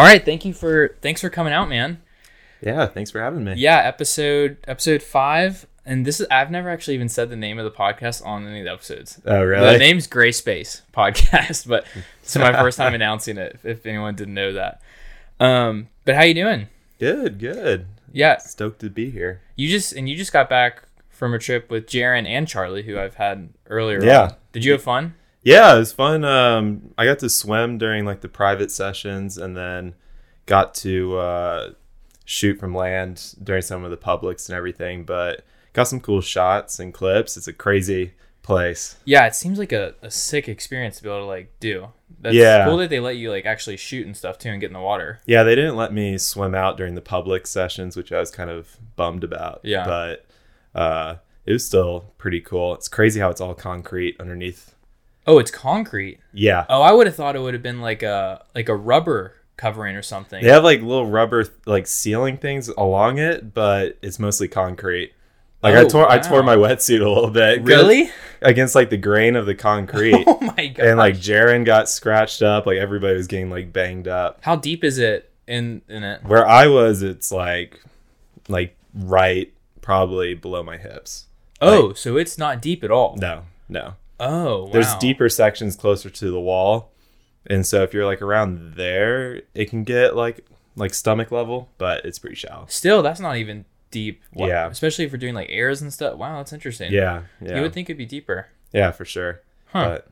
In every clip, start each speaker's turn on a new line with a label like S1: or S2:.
S1: All right, thank you for thanks for coming out, man.
S2: Yeah, thanks for having me.
S1: Yeah, episode episode five, and this is I've never actually even said the name of the podcast on any of the episodes.
S2: Oh, really?
S1: The name's Gray Space Podcast, but it's my first time announcing it. If anyone didn't know that, um, but how you doing?
S2: Good, good.
S1: Yeah,
S2: Stoked to be here.
S1: you just and you just got back from a trip with Jaron and Charlie, who I've had earlier.
S2: Yeah.
S1: on. Did you have fun?
S2: Yeah, it was fun. Um, I got to swim during like the private sessions, and then got to uh, shoot from land during some of the publics and everything. But got some cool shots and clips. It's a crazy place.
S1: Yeah, it seems like a, a sick experience to be able to like do. That's
S2: Yeah.
S1: cool that they let you like actually shoot and stuff too and get in the water.
S2: Yeah, they didn't let me swim out during the public sessions, which I was kind of bummed about.
S1: Yeah.
S2: but uh, it was still pretty cool. It's crazy how it's all concrete underneath.
S1: Oh, it's concrete.
S2: Yeah.
S1: Oh, I would have thought it would have been like a like a rubber covering or something.
S2: They have like little rubber like ceiling things along it, but it's mostly concrete. Like I
S1: Oh,
S2: tore I tore my wetsuit a little bit.
S1: Really?
S2: Against like the grain of the concrete.
S1: Oh my god.
S2: and like Jaren got scratched up, like everybody was getting like banged up.
S1: how deep is it in in it?
S2: Where I was it's like like right probably below my hips.
S1: Oh, so it's not deep at all.
S2: No, no.
S1: Oh, wow.
S2: There's deeper sections closer to the wall. And so if you're like around there, it can get like like stomach level, but it's pretty shallow.
S1: Still, that's not even deep. Wow.
S2: Yeah.
S1: Especially if we're doing like airs and stuff. Wow, that's interesting.
S2: Yeah, yeah.
S1: You would think it'd be deeper.
S2: Yeah, for sure.
S1: Huh.
S2: But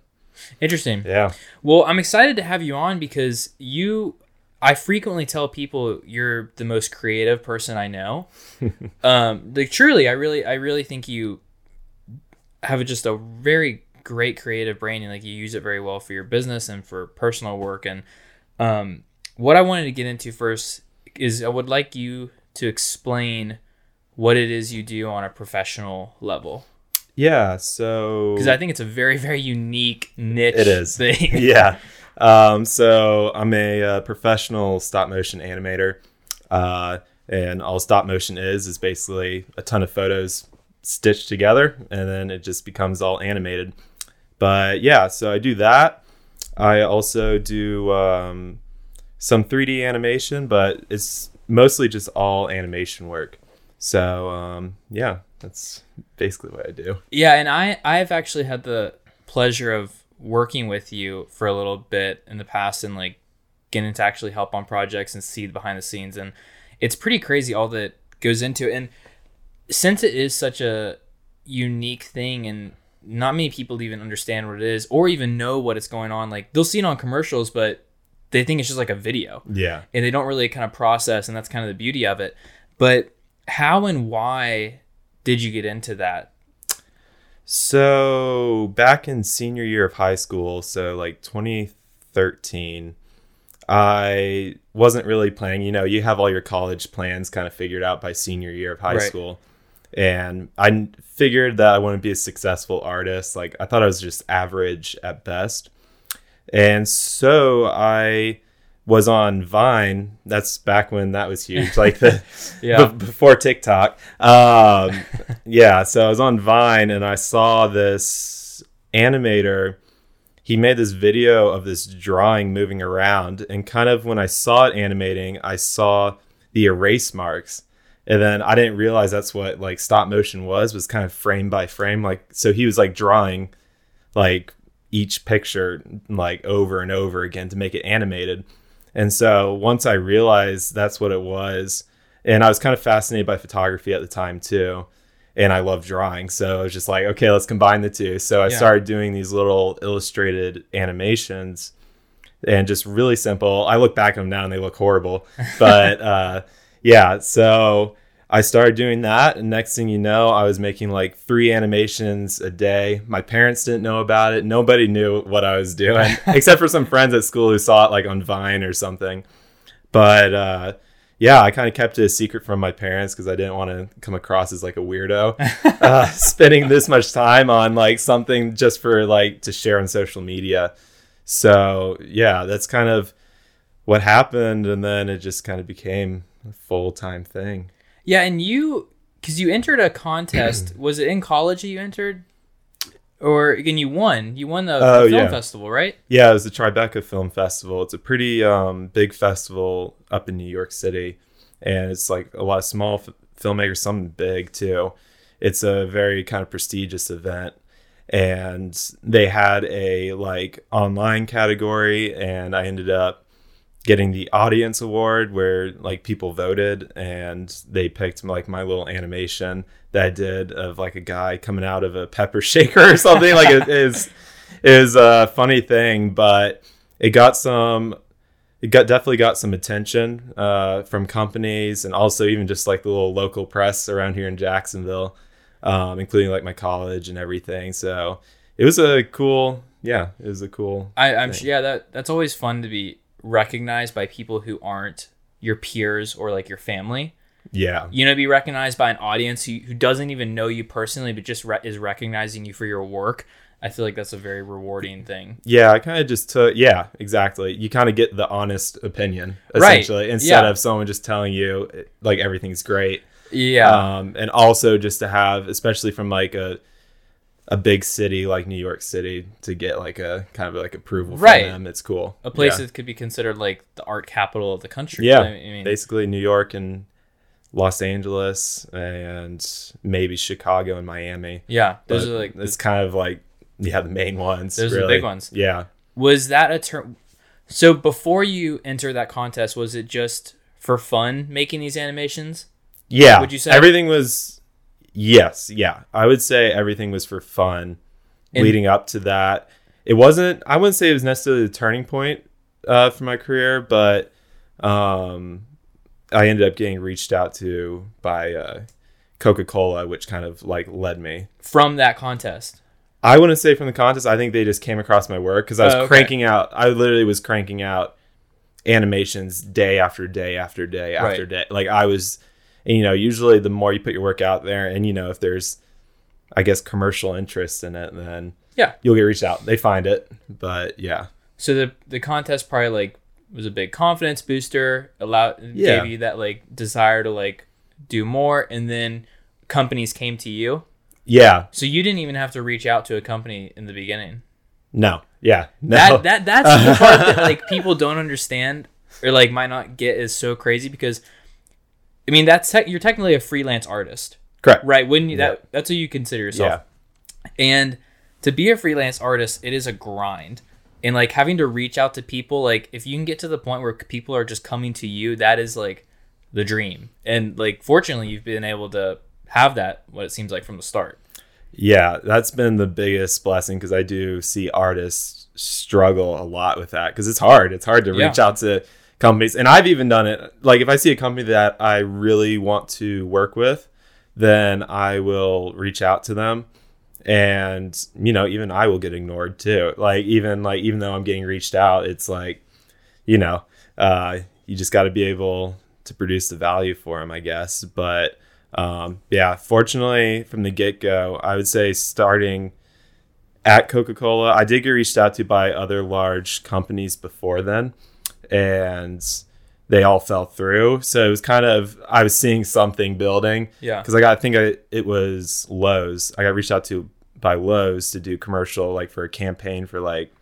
S1: Interesting.
S2: yeah.
S1: Well, I'm excited to have you on because you I frequently tell people you're the most creative person I know. um like truly, I really I really think you have just a very great creative brain and like you use it very well for your business and for personal work and um what I wanted to get into first is I would like you to explain what it is you do on a professional level
S2: Yeah, so
S1: because I think it's a very very unique niche
S2: It is.
S1: thing.
S2: yeah. Um, so I'm a uh, professional stop motion animator, uh, and all stop motion is is basically a ton of photos stitched together, and then it just becomes all animated. But yeah, so I do that. I also do um, some 3D animation, but it's mostly just all animation work. So um, yeah, that's basically what I do.
S1: Yeah, and I I've actually had the pleasure of working with you for a little bit in the past and like getting to actually help on projects and see behind the scenes and it's pretty crazy all that goes into it and since it is such a unique thing and not many people even understand what it is or even know what it's going on like they'll see it on commercials but they think it's just like a video
S2: Yeah.
S1: and they don't really kind of process and that's kind of the beauty of it but how and why did you get into that
S2: So back in senior year of high school, so like 2013, I wasn't really planning. You know, you have all your college plans kind of figured out by senior year of high
S1: Right.
S2: school, and I figured that I wouldn't be a successful artist. Like I thought I was just average at best, and so I was on Vine. That's back when that was huge, like the
S1: Yeah.
S2: be- before TikTok. Um, yeah, so I was on Vine and I saw this animator. He made this video of this drawing moving around, and kind of when I saw it animating, I saw the erase marks. And then I didn't realize that's what like stop motion was, was kind of frame by frame. Like so he was like drawing like each picture like over and over again to make it animated. And so once I realized that's what it was, and I was kind of fascinated by photography at the time too, and I love drawing. So I was just like, okay, let's combine the two. So I
S1: Yeah.
S2: started doing these little illustrated animations and just really simple. I look back at them now and they look horrible. But uh, yeah, so I started doing that. And next thing you know, I was making like three animations a day. My parents didn't know about it. Nobody knew what I was doing, except for some friends at school who saw it like on Vine or something. But uh, yeah, I kind of kept it a secret from my parents because I didn't want to come across as like a weirdo, uh, spending this much time on like something just for like to share on social media. So yeah, that's kind of what happened, and then it just kind of became full time thing.
S1: Yeah, and you because you entered a contest. was it in college that you entered? or again you won you won the,
S2: Oh,
S1: the film
S2: yeah.
S1: festival right
S2: Yeah, it was the Tribeca Film Festival. It's a pretty um, big festival up in New York City, and it's like a lot of small f- filmmakers, some big too. It's a very kind of prestigious event, and they had a like online category, and I ended up getting the audience award where like people voted and they picked like my little animation that I did of like a guy coming out of a pepper shaker or something like it is is a funny thing but it got some it got definitely got some attention uh, from companies and also even just like the little local press around here in Jacksonville um, including like my college and everything so it was a cool yeah it was a cool
S1: I, I'm
S2: thing.
S1: sure yeah that that's always fun to be recognized by people who aren't your peers or like your family
S2: yeah
S1: you know be recognized by an audience who, who doesn't even know you personally but just re- is recognizing you for your work i feel like that's a very rewarding thing
S2: Yeah, I kind of just took. Yeah, exactly. You kind of get the honest opinion
S1: Right,
S2: essentially instead
S1: yeah.
S2: of someone just telling you like everything's great.
S1: yeah
S2: Um, and also just to have, especially from like a a big city like New York City, to get like a kind of like approval from
S1: Right.
S2: them. It's cool.
S1: a place
S2: Yeah.
S1: that could be considered like the art capital of the country
S2: Yeah,
S1: i mean
S2: basically New York and Los Angeles and maybe Chicago and Miami.
S1: yeah those
S2: But
S1: are like
S2: it's kind of like yeah the main ones.
S1: Those are the big ones.
S2: Yeah.
S1: was that a term so before you enter that contest was it just for fun making these animations
S2: Yeah.
S1: Would you say-
S2: everything was? Yes. Yeah. I would say everything was for fun.
S1: And-
S2: leading up to that, it wasn't. I wouldn't say it was necessarily the turning point uh, for my career, but um, I ended up getting reached out to by uh, Coca Cola, which kind of like led me.
S1: from that contest
S2: I wouldn't say from the contest. I think they just came across my work because I was
S1: Oh, okay.
S2: cranking out. I literally was cranking out animations day after day after day after
S1: Right.
S2: day. Like I was, and, you know, usually the more you put your work out there, and you know, if there's, I guess, commercial interest in it, then
S1: Yeah.
S2: you'll get reached out. They find it, but yeah,
S1: So the the contest probably like was a big confidence booster, allowed
S2: Yeah.
S1: gave you that like desire to like do more, and then companies came to you.
S2: yeah,
S1: So you didn't even have to reach out to a company in the beginning.
S2: no, yeah, no,
S1: That that that's the part that like people don't understand or like might not get is so crazy because I mean that's tech you're technically a freelance artist,
S2: correct,
S1: right? Wouldn't you?
S2: Yeah.
S1: That that's what you consider yourself.
S2: yeah,
S1: And to be a freelance artist, it is a grind. And like having to reach out to people, like if you can get to the point where people are just coming to you, that is like the dream. And like fortunately, you've been able to have that. What it seems like from the start.
S2: Yeah, that's been the biggest blessing because I do see artists struggle a lot with that because it's hard. It's hard to
S1: Yeah.
S2: reach out to companies, and I've even done it. Like if I see a company that I really want to work with, then I will reach out to them, and you know, even I will get ignored too. Like even like even though I'm getting reached out, it's like, you know, uh, you just got to be able to produce the value for them, I guess. But um, yeah, fortunately, from the get go, I would say starting at Coca Cola, I did get reached out to by other large companies before then, and they all fell through. So it was kind of I was seeing something building
S1: Yeah.
S2: because I got I think I, it was Lowe's. I got reached out to by Lowe's to do commercial like for a campaign for like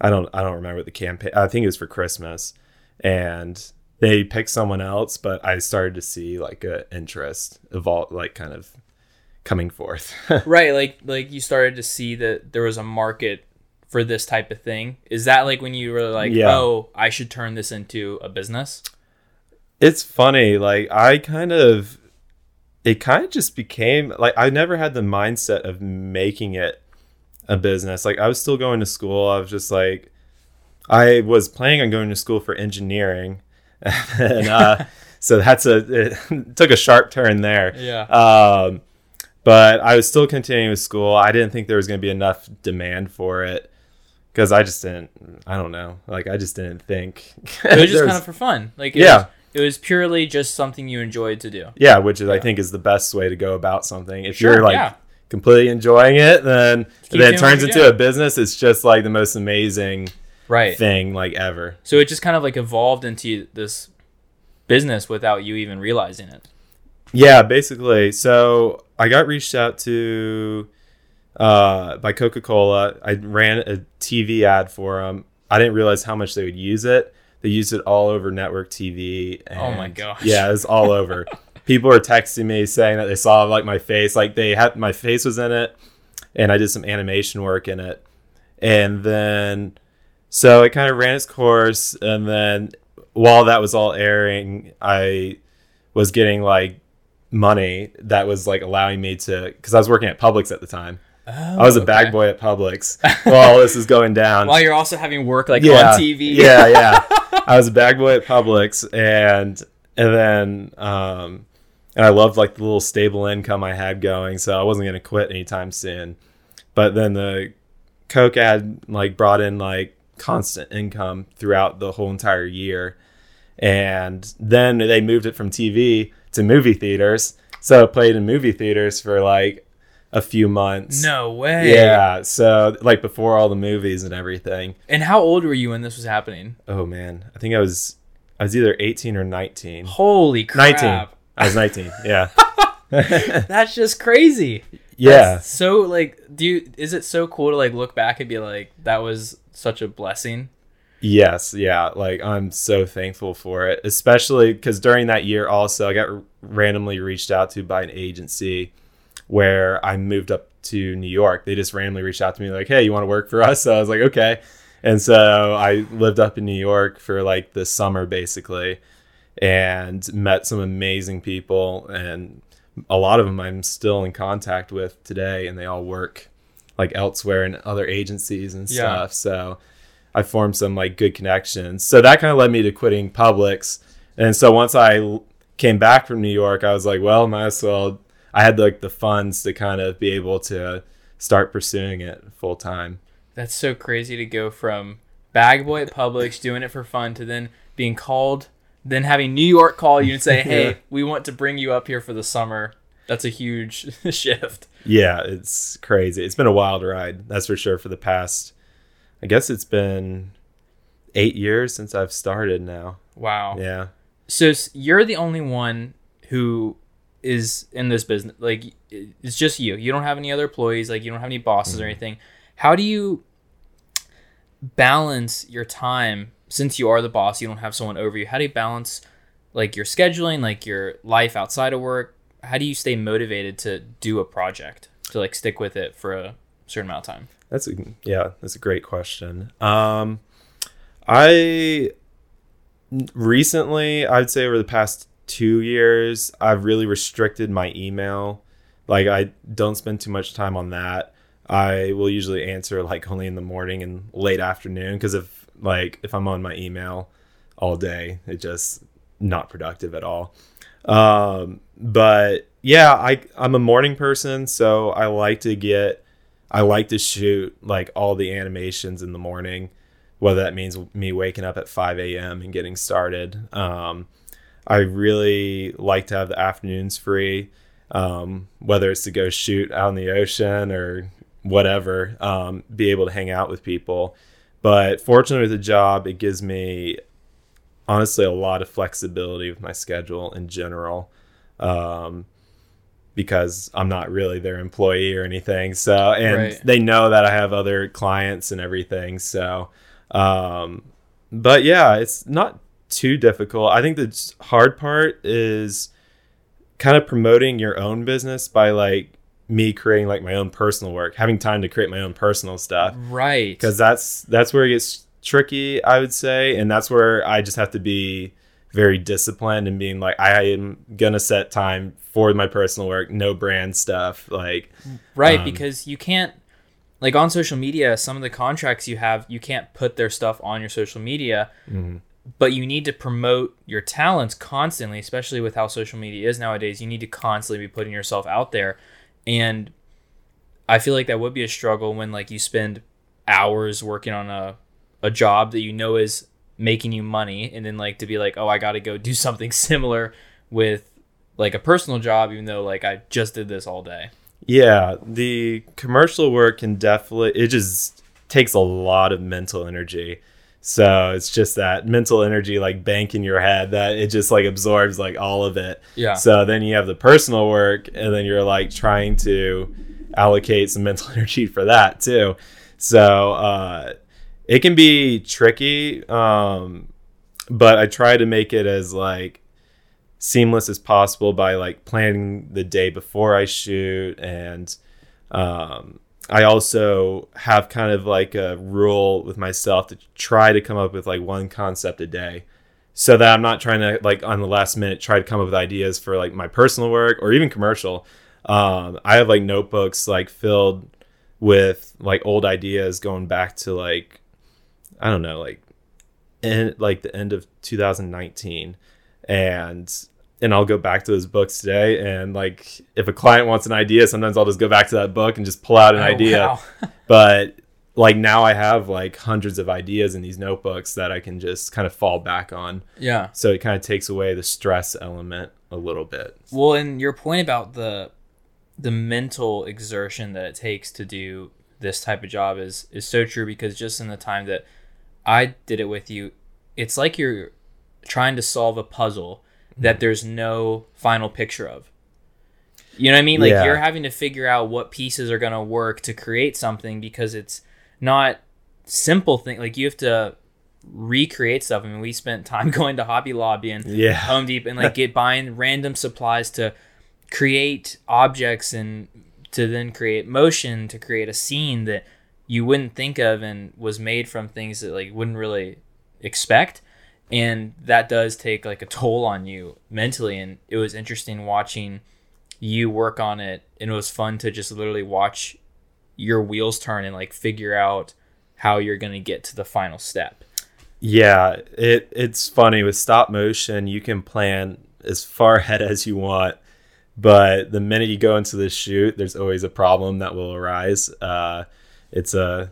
S2: I don't I don't remember what the campaign. I think it was for Christmas, and they picked someone else. But I started to see like a interest evolve, like kind of coming forth.
S1: right like like you started to see that there was a market for this type of thing? Is that like when you were like
S2: Yeah.
S1: oh i should turn this into a business
S2: it's funny like i kind of it kind of just became like i never had the mindset of making it a business. Like i was still going to school. I was just like i was planning on going to school for engineering. And uh so that's a it took a sharp turn there.
S1: Yeah.
S2: Um but i was still continuing with school. I didn't think there was going to be enough demand for it because i just didn't i don't know like i just didn't think
S1: it was just kind of for fun like it
S2: Yeah.
S1: was, it was purely just something you enjoyed to do
S2: Yeah, which is I think is the best way to go about something. If
S1: Sure,
S2: you're like
S1: yeah.
S2: completely enjoying it, then then it turns into a business. It's just like the most amazing
S1: right
S2: thing like ever.
S1: so it just kind of like evolved into this business without you even realizing it
S2: Yeah, basically. So I got reached out to uh, by Coca Cola. I ran a TV ad for them. I didn't realize how much they would use it. They used it all over network TV. And
S1: Oh my gosh.
S2: Yeah, it was all over. People were texting me saying that they saw like my face, like they had my face was in it, and I did some animation work in it. And then, so it kind of ran its course. And then, while that was all airing, I was getting like money that was like allowing me to, because I was working at Publix at the time. I was a
S1: Oh,
S2: bag
S1: okay.
S2: boy at Publix while this is going down.
S1: While you're also having work like
S2: yeah,
S1: on TV.
S2: yeah, yeah. I was a bag boy at Publix, and and then um, and I loved like the little stable income I had going, so I wasn't gonna quit anytime soon. But then the Coke ad like brought in like constant income throughout the whole entire year, and then they moved it from TV to movie theaters, so it played in movie theaters for like a few months.
S1: No way.
S2: Yeah, so like before all the movies and everything.
S1: And how old were you when this was happening?
S2: Oh man, I think I was I was either 18 or 19.
S1: Holy crap.
S2: 19. I was 19. Yeah.
S1: That's just crazy.
S2: yeah.
S1: That's so like do you is it so cool to like look back and be like that was such a blessing?
S2: Yes, yeah. Like I'm so thankful for it, especially cuz during that year also I got r- randomly reached out to by an agency where I moved up to New York. They just randomly reached out to me like, "Hey, you want to work for us?" So I was like, "Okay." And so I lived up in New York for like the summer basically and met some amazing people and a lot of them I'm still in contact with today and they all work like elsewhere in other agencies and
S1: Yeah.
S2: stuff. So I formed some like good connections. So that kind of led me to quitting Publix. And so once I came back from New York, I was like, well, might as well. I had like the funds to kind of be able to start pursuing it full time.
S1: That's so crazy to go from bag boy at Publix doing it for fun to then being called, then having New York call you and say, "Hey,
S2: Yeah.
S1: we want to bring you up here for the summer." That's a huge shift.
S2: Yeah, it's crazy. It's been a wild ride, that's for sure. For the past, I guess it's been eight years since I've started now.
S1: Wow.
S2: Yeah.
S1: So you're the only one who is in this business. Like it's just you. You don't have any other employees. Like you don't have any bosses or anything. How do you balance your time since you are the boss? You don't have someone over you. How do you balance like your scheduling, like your life outside of work? How do you stay motivated to do a project to like stick with it for a certain amount of time?
S2: That's a yeah, that's a great question. Um, I recently, I'd say over the past two years, I've really restricted my email. Like I don't spend too much time on that. I will usually answer like only in the morning and late afternoon because if like if I'm on my email all day, it just not productive at all. Um, but yeah, I I'm a morning person, so I like to get I like to shoot like all the animations in the morning, whether that means me waking up at 5 a.m. and getting started. Um, I really like to have the afternoons free, um, whether it's to go shoot out in the ocean or whatever, um, be able to hang out with people. But fortunately, with the job, it gives me honestly a lot of flexibility with my schedule in general. Um, because I'm not really their employee or anything. So, and
S1: Right.
S2: they know that I have other clients and everything. So, um, but yeah, it's not too difficult. I think the hard part is kind of promoting your own business by like me creating like my own personal work, having time to create my own personal stuff
S1: Right.
S2: because that's that's where it gets tricky i would say and that's where i just have to be very disciplined and being like i am gonna set time for my personal work no brand stuff like
S1: Right,
S2: Um,
S1: because you can't like on social media, some of the contracts you have, you can't put their stuff on your social media. But you need to promote your talents constantly, especially with how social media is nowadays. You need to constantly be putting yourself out there. And I feel like that would be a struggle when like you spend hours working on a a job that you know is making you money and then like to be like, "Oh, I got to go do something similar with like a personal job even though like I just did this all day."
S2: yeah the commercial work can definitely it just takes a lot of mental energy so it's just that mental energy like bank in your head that it just like absorbs like all of it
S1: Yeah.
S2: So then you have the personal work, and then you're like trying to allocate some mental energy for that too. So uh, it can be tricky, um, but I try to make it as like seamless as possible by like planning the day before I shoot and um, I also have kind of like a rule with myself to try to come up with like one concept a day so that I'm not trying to like on the last minute try to come up with ideas for like my personal work or even commercial. Um, I have like notebooks like filled with like old ideas going back to like I don't know like in like the end of 2019 and and I'll go back to those books today. And like, if a client wants an idea, sometimes I'll just go back to that book and just pull out an oh, idea. Wow. but like now I have like hundreds of ideas in these notebooks that I can just kind of fall back on.
S1: Yeah.
S2: So it kind of takes away the stress element a little bit.
S1: Well, and your point about the the mental exertion that it takes to do this type of job is is so true because just in the time that I did it with you, it's like you're trying to solve a puzzle that there's no final picture of. You know what I mean? Like yeah. you're having to figure out what pieces are going to work to create something because it's not simple thing. Like you have to recreate stuff. I mean, we spent time going to Hobby Lobby and
S2: yeah.
S1: Home Depot and like get buying random supplies to create objects and to then create motion to create a scene that you wouldn't think of and was made from things that like wouldn't really expect and that does take like a toll on you mentally. And it was interesting watching you work on it. And it was fun to just literally watch your wheels turn and like figure out how you're going to get to the final step.
S2: Yeah it it's funny. With stop motion you can plan as far ahead as you want. But the minute you go into the shoot there's always a problem that will arise. Uh, it's a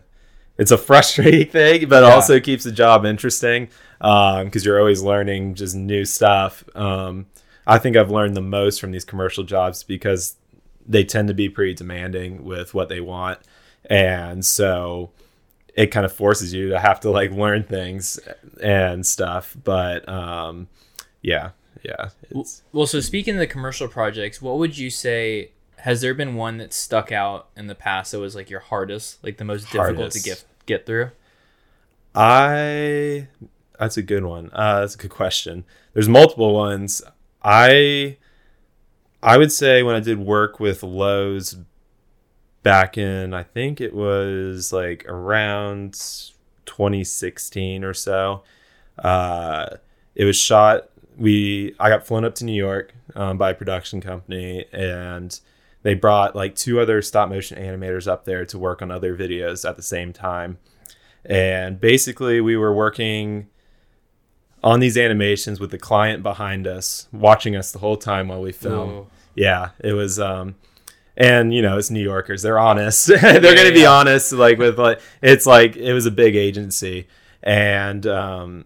S2: it's a frustrating thing but yeah. also keeps the job interesting because um, you're always learning just new stuff. Um, I think I've learned the most from these commercial jobs because they tend to be pretty demanding with what they want, and so it kind of forces you to have to like learn things and stuff. But um, yeah, yeah.
S1: Well, so speaking of the commercial projects, what would you say? Has there been one that stuck out in the past that was like your hardest, like the most hardest. difficult to get get through?
S2: I that's a good one. Uh, that's a good question. There's multiple ones. I I would say when I did work with Lowe's back in I think it was like around 2016 or so. Uh, it was shot. We I got flown up to New York um, by a production company, and they brought like two other stop motion animators up there to work on other videos at the same time. And basically, we were working on these animations with the client behind us watching us the whole time while we film. Whoa. Yeah, it was um and you know, it's New Yorkers. They're honest. they're yeah, going to be honest like with like it's like it was a big agency and um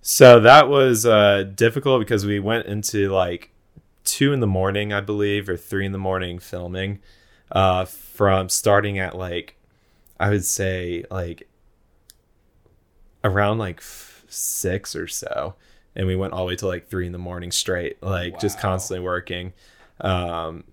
S2: so that was uh difficult because we went into like 2 in the morning, I believe, or 3 in the morning filming uh from starting at like I would say like around like six or so. And we went all the way to like three in the morning straight like wow. just constantly working. Um,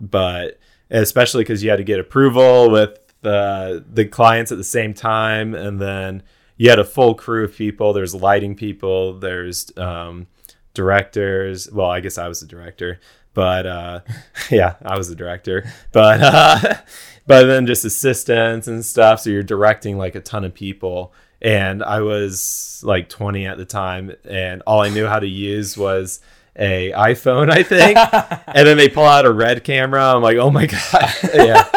S2: but especially because you had to get approval with the the clients at the same time and then you had a full crew of people. There's lighting people. There's um, directors well i guess i was the director but uh, yeah i was the director but uh, but then just assistants and stuff so you're directing like a ton of people and I was like 20 at the time, and all I knew how to use was a iPhone, I think. and then they pull out a red camera. I'm like, oh my god, yeah.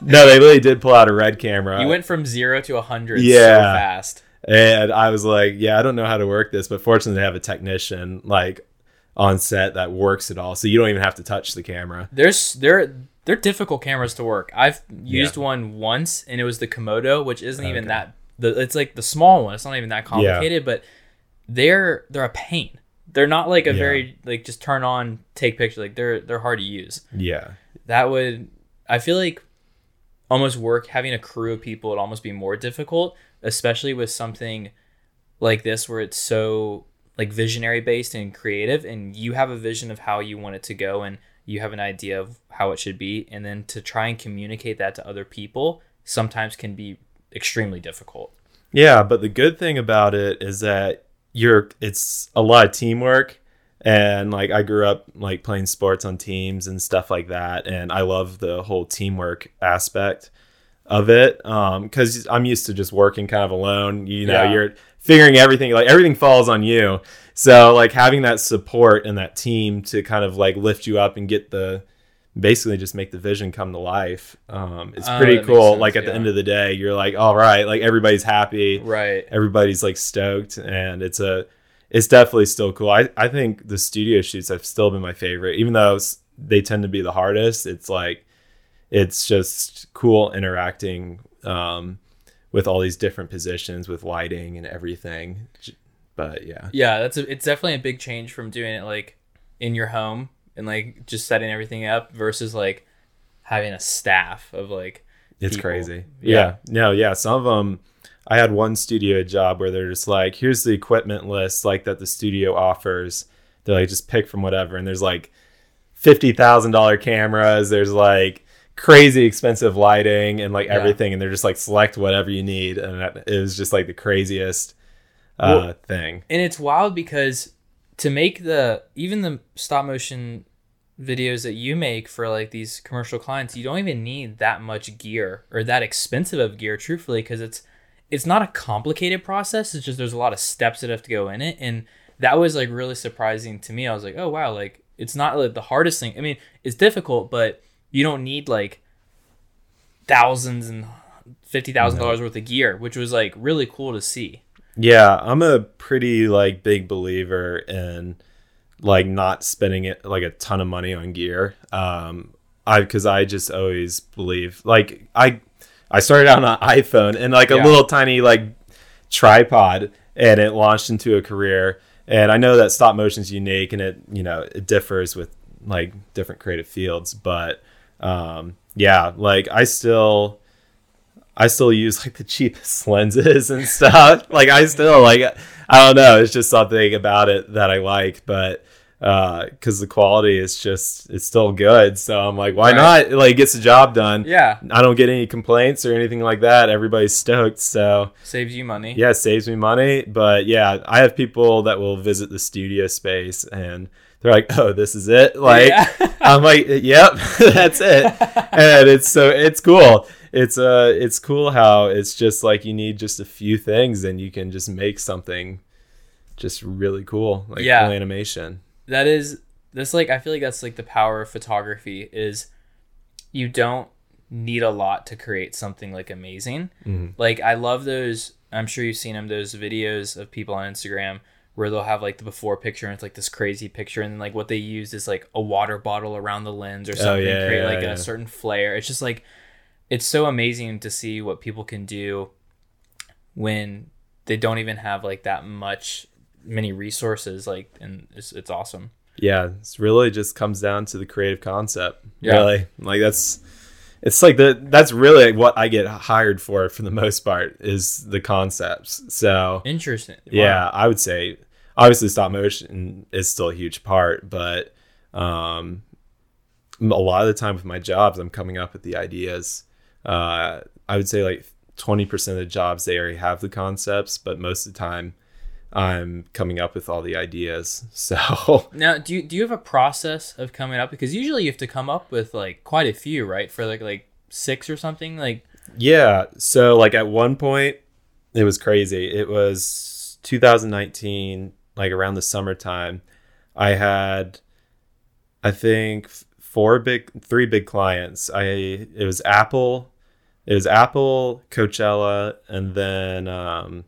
S2: no, they really did pull out a red camera.
S1: You went from zero to a hundred yeah. so fast.
S2: And I was like, yeah, I don't know how to work this, but fortunately, they have a technician like on set that works it all, so you don't even have to touch the camera.
S1: There's there they're they're difficult cameras to work. I've used yeah. one once, and it was the Komodo, which isn't okay. even that the it's like the small one. It's not even that complicated, yeah. but they're they're a pain. They're not like a yeah. very like just turn on, take pictures. Like they're they're hard to use.
S2: Yeah.
S1: That would I feel like almost work having a crew of people would almost be more difficult, especially with something like this where it's so like visionary based and creative and you have a vision of how you want it to go and you have an idea of how it should be and then to try and communicate that to other people sometimes can be extremely difficult.
S2: Yeah, but the good thing about it is that you're it's a lot of teamwork and like I grew up like playing sports on teams and stuff like that and I love the whole teamwork aspect of it um cuz I'm used to just working kind of alone, you know,
S1: Yeah.
S2: you're figuring everything like everything falls on you. So like having that support and that team to kind of like lift you up and get the basically just make the vision come to life. Um it's
S1: Oh,
S2: pretty
S1: makes
S2: cool.
S1: sense,
S2: like at the end of the day, you're like, all right, like everybody's happy
S1: right
S2: everybody's like stoked and it's a it's definitely still cool i i think the studio shoots have still been my favorite even though they tend to be the hardest it's like it's just cool interacting um with all these different positions with lighting and everything but yeah
S1: yeah that's a, it's definitely a big change from doing it like in your home and like just setting everything up versus like having a staff of like
S2: It's
S1: people.
S2: crazy.
S1: Yeah.
S2: Yeah. No, yeah. Some of them, I had one studio job where they're just like, here's the equipment list like that the studio offers. They're like, just pick from whatever. And there's like $50,000 cameras. There's like crazy expensive lighting and like
S1: Yeah.
S2: everything. And they're just like, select whatever you need. And that- it was just like the craziest uh,
S1: Well-
S2: thing.
S1: and it's wild because to make the even the stop motion videos that you make for like these commercial clients you don't even need that much gear or that expensive of gear truthfully because it's it's not a complicated process it's just there's a lot of steps that have to go in it and that was like really surprising to me i was like oh wow like it's not like the hardest thing i mean it's difficult but you don't need like thousands and fifty thousand dollars worth of gear which was like really cool to see
S2: Yeah, I'm a pretty like big believer in like not spending it like a ton of money on gear. Um I because I just always believe like I I started out on an iPhone and like a
S1: Yeah.
S2: little tiny like tripod and it launched into a career. And I know that stop motion is unique and it, you know, it differs with like different creative fields, but um yeah, like I still I still use like the cheapest lenses and stuff. like I still like I don't know, it's just something about it that I like, but uh cuz the quality is just it's still good. So I'm like why
S1: Right.
S2: not? Like gets the job done.
S1: yeah
S2: I don't get any complaints or anything like that. Everybody's stoked. So
S1: saves you money
S2: yeah, saves me money. But yeah, I have people that will visit the studio space and they're like, "Oh, this is it." Like
S1: Yeah.
S2: I'm like, "Yep, that's it." and it's so it's cool. It's uh it's cool how it's just like you need just a few things and you can just make something just really cool, like
S1: Yeah.
S2: cool animation.
S1: that is that's like I feel like that's like the power of photography is you don't need a lot to create something like amazing.
S2: Mhm.
S1: Like I love those. I'm sure you've seen them. Those videos of people on Instagram where they'll have like the before picture and it's like this crazy picture and then like what they use is like a water bottle around the lens or oh, something to
S2: Oh, yeah,
S1: create
S2: yeah,
S1: like
S2: yeah.
S1: a certain flare. It's just like it's so amazing to see what people can do when they don't even have like that much many resources like and it's, it's awesome
S2: yeah it's really just comes down to the creative concept
S1: Yeah.
S2: really like that's it's like the that's really what i get hired for for the most part is the concepts. So
S1: interesting.
S2: Yeah i would say obviously stop motion is still a huge part but um a lot of the time with my jobs i'm coming up with the ideas. Uh i would say like 20% of the jobs they already have the concepts but most of the time i'm coming up with all the ideas so
S1: now do you do you have a process of coming up because usually you have to come up with like quite a few right for like like six or something like
S2: Yeah. So like at one point it was crazy. It was 2019, like around the summertime. I had I think four big three big clients. I it was Apple, it was Apple, Coachella, and then um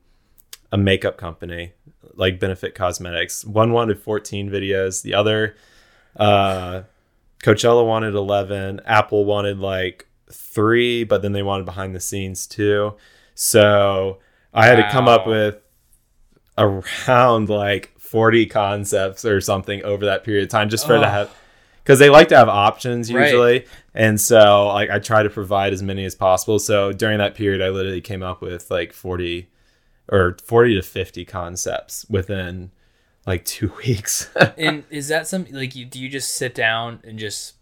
S2: a makeup company like Benefit Cosmetics. One wanted 14 videos, the other uh Coachella wanted 11, Apple wanted like 3, but then they wanted behind the scenes too. So I had to come up with around like 40 concepts or something over that period of time just for
S1: Oh.
S2: to have because they like to have options
S1: Right.
S2: usually and so like i try to provide as many as possible so during that period i literally came up with like 40 or 40 to 50 concepts within like two weeks.
S1: and is that some like you do you just sit down and just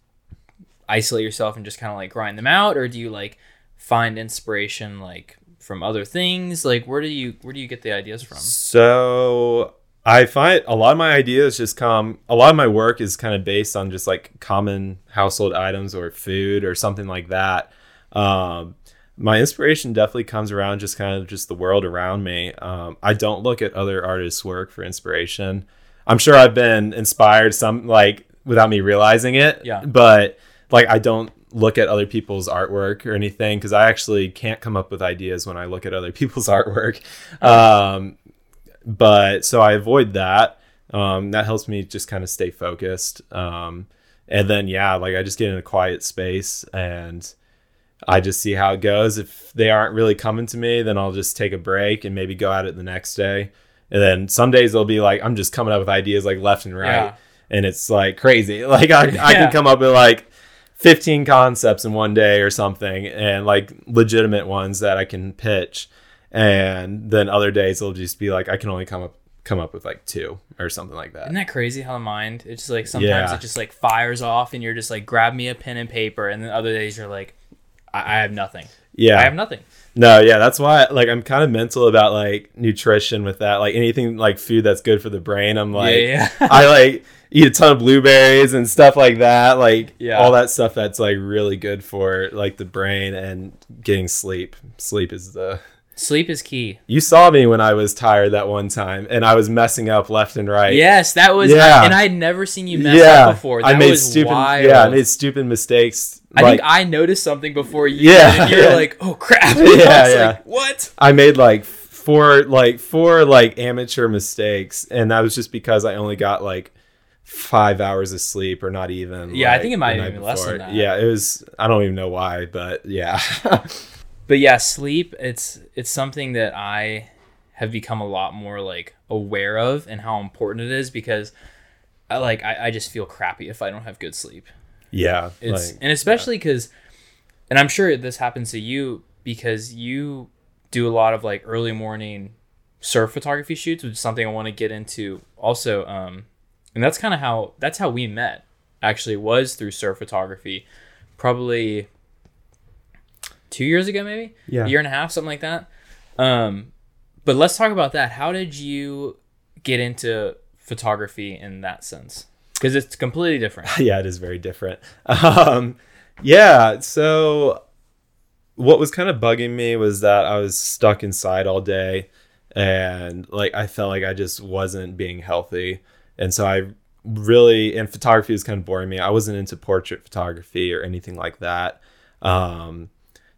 S1: isolate yourself and just kind of like grind them out or do you like find inspiration like from other things like where do you where do you get the ideas from
S2: so I find a lot of my ideas just come a lot of my work is kind of based on just like common household items or food or something like that. Um, my inspiration definitely comes around just kind of just the world around me. Um, I don't look at other artists' work for inspiration. I'm sure I've been inspired some like without me realizing it.
S1: Yeah.
S2: But like I don't look at other people's artwork or anything because I actually can't come up with ideas when I look at other people's artwork. Um, but so I avoid that. Um, that helps me just kind of stay focused. Um, and then yeah, like I just get in a quiet space and I just see how it goes. If they aren't really coming to me, then I'll just take a break and maybe go at it the next day. And then some days they'll be like, I'm just coming up with ideas like left and right.
S1: Yeah.
S2: And it's like crazy. Like I, I can come up with like 15 concepts in one day or something and like legitimate ones that I can pitch. And then other days it'll just be like, I can only come up come up with like two or something like that.
S1: isn't that crazy how the mind it's just like sometimes
S2: Yeah.
S1: it just like fires off and you're just like grab me a pen and paper and then other days you're like i, I have nothing
S2: Yeah.
S1: i have nothing
S2: No, yeah, that's why like I'm kind of mental about like nutrition with that. Like anything like food that's good for the brain, I'm like
S1: yeah yeah
S2: I like eat a ton of blueberries and stuff like that. Like
S1: Yeah.
S2: all that stuff that's like really good for like the brain and getting sleep. Sleep is the
S1: sleep is key
S2: You saw me when I was tired that one time and I was messing up left and right.
S1: yes that was
S2: Yeah.
S1: and i had never seen you mess
S2: yeah.
S1: up before that
S2: I made
S1: was
S2: stupid
S1: wild.
S2: yeah, I made stupid mistakes.
S1: I
S2: like,
S1: think I noticed something before you.
S2: Yeah,
S1: you're
S2: yeah.
S1: like, "Oh crap!"
S2: Yeah,
S1: I
S2: yeah.
S1: like, "What?"
S2: I made like four like four like amateur mistakes and that was just because I only got like five hours of sleep or not even
S1: Yeah, I think it might have been less than that.
S2: yeah it was I don't even know why but yeah
S1: But yeah, sleep. It's it's something that I have become a lot more like aware of and how important it is because I like I, I just feel crappy if I don't have good sleep.
S2: yeah
S1: It's
S2: like,
S1: and especially because, and I'm sure this happens to you because you do a lot of like early morning surf photography shoots, which is something I want to get into also. Um, and that's kind of how that's how we met. Actually, was through surf photography, probably two years ago, maybe
S2: Yeah.
S1: a year and a half, something like that. Um, but let's talk about that. How did you get into photography in that sense? Because it's completely different.
S2: yeah, it is very different. Um, yeah, so what was kind of bugging me was that I was stuck inside all day and like I felt like I just wasn't being healthy. And so I really and photography was kind of boring me. I wasn't into portrait photography or anything like that. Um,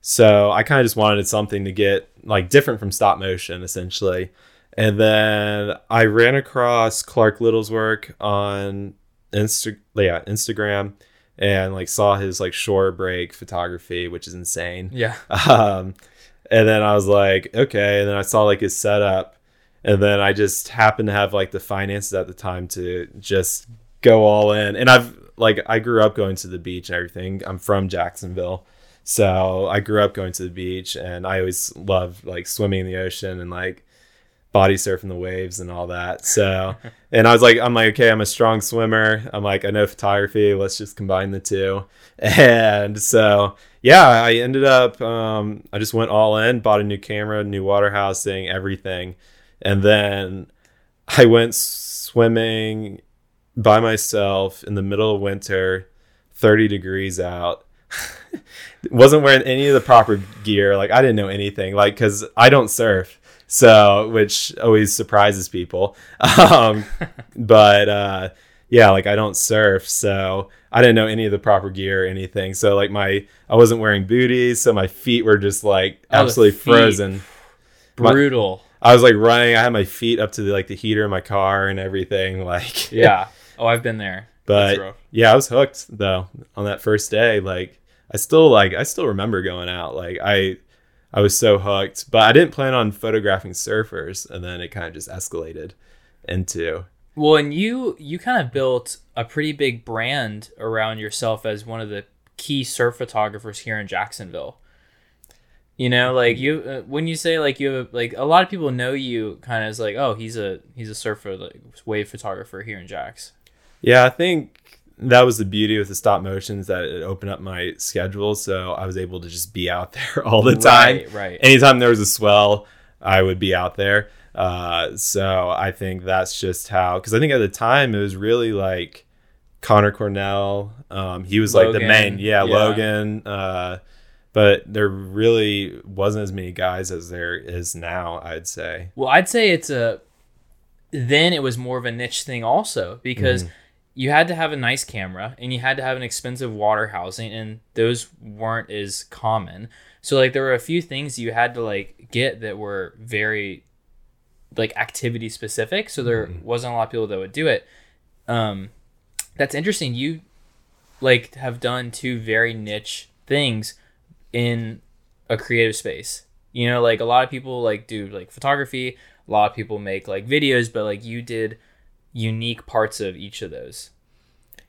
S2: so I kind of just wanted something to get like different from stop motion essentially. And then I ran across Clark Little's work on Insta yeah, Instagram and like saw his like shore break photography, which is insane.
S1: Yeah.
S2: Um, and then I was like, okay. And then I saw like his setup, and then I just happened to have like the finances at the time to just go all in. And I've like I grew up going to the beach and everything. I'm from Jacksonville, so I grew up going to the beach, and I always loved like swimming in the ocean and like body surfing the waves and all that. So, and I was like, I'm like, okay, I'm a strong swimmer. I'm like, I know photography. Let's just combine the two. And so, yeah, I ended up, um, I just went all in, bought a new camera, new water housing, everything. And then I went swimming by myself in the middle of winter, 30 degrees out. Wasn't wearing any of the proper gear. Like, I didn't know anything. Like, cause I don't surf so which always surprises people um but uh yeah like i don't surf so i didn't know any of the proper gear or anything so like my i wasn't wearing booties so my feet were just like
S1: Oh,
S2: absolutely
S1: feet.
S2: frozen My-
S1: Brutal.
S2: i was like running i had my feet up to the, like the heater in my car and everything like
S1: Yeah. Oh, I've been there.
S2: But yeah i was hooked though on that first day like i still like i still remember going out like i i was so hooked but i didn't plan on photographing surfers and then it kind of just escalated into
S1: Well, and you you kind of built a pretty big brand around yourself as one of the key surf photographers here in Jacksonville. You know, like you uh, when you say like you have a, like a lot of people know you kind of as like oh he's a he's a surfer like wave photographer here in Jax.
S2: Yeah, I think that was the beauty with the stop motions that it opened up my schedule, so I was able to just be out there all the time.
S1: Right, right.
S2: Anytime there was a swell, I would be out there. Uh, so I think that's just how because I think at the time it was really like Connor Cornell. Um, he was like the main, yeah,
S1: yeah.
S2: Logan. Uh, but there really wasn't as many guys as there is now. I'd say.
S1: Well, I'd say it's a. Then it was more of a niche thing, also because you had to have a nice camera and you had to have an expensive water housing, and those weren't as common. So like there were a few things you had to like get that were very like activity specific. So there wasn't a lot of people that would do it. Um, that's interesting. You like have done two very niche things in a creative space. You know, like a lot of people like do like photography, a lot of people make like videos, but like you did unique parts of each of those.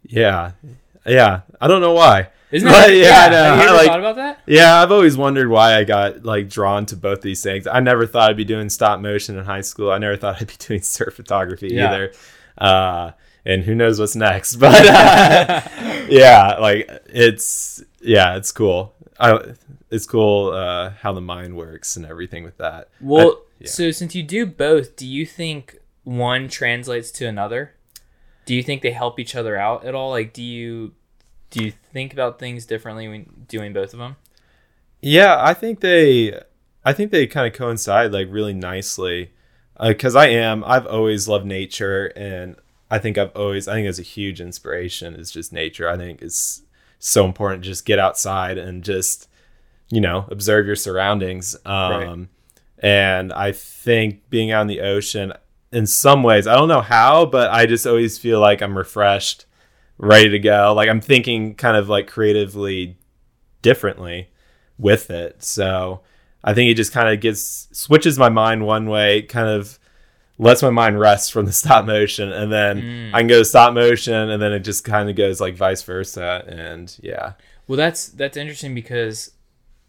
S2: Yeah, yeah. I don't know why.
S1: Isn't
S2: But,
S1: that
S2: yeah.
S1: Have you ever
S2: like-
S1: thought about that?
S2: Yeah, I've always wondered why I got like drawn to both these things. I never thought I'd be doing stop motion in high school. I never thought I'd be doing surf photography
S1: Yeah.
S2: either. Uh, and who knows what's next? But uh, yeah, like it's yeah, it's cool. I, it's cool uh, how the mind works and everything with that.
S1: Well,
S2: I- yeah.
S1: so since you do both, do you think one translates to another? Do you think they help each other out at all? Like, do you do you think about things differently when doing both of them?
S2: Yeah, I think they, I think they kind of coincide like really nicely, because I am. I've always loved nature, and I think I've always. I think it's a huge inspiration. Is just nature. I think it's so important. to Just get outside and just, you know, observe your surroundings. Um, and I think being out in the ocean, in some ways, I don't know how, but I just always feel like I'm refreshed, ready to go. Like I'm thinking kind of like creatively differently with it. So I think it just kind of gets switches my mind one way, kind of lets my mind rest from the stop motion, and then
S1: Mm.
S2: I can go to stop motion, and then it just kind of goes like vice versa. And yeah,
S1: Well, that's that's interesting because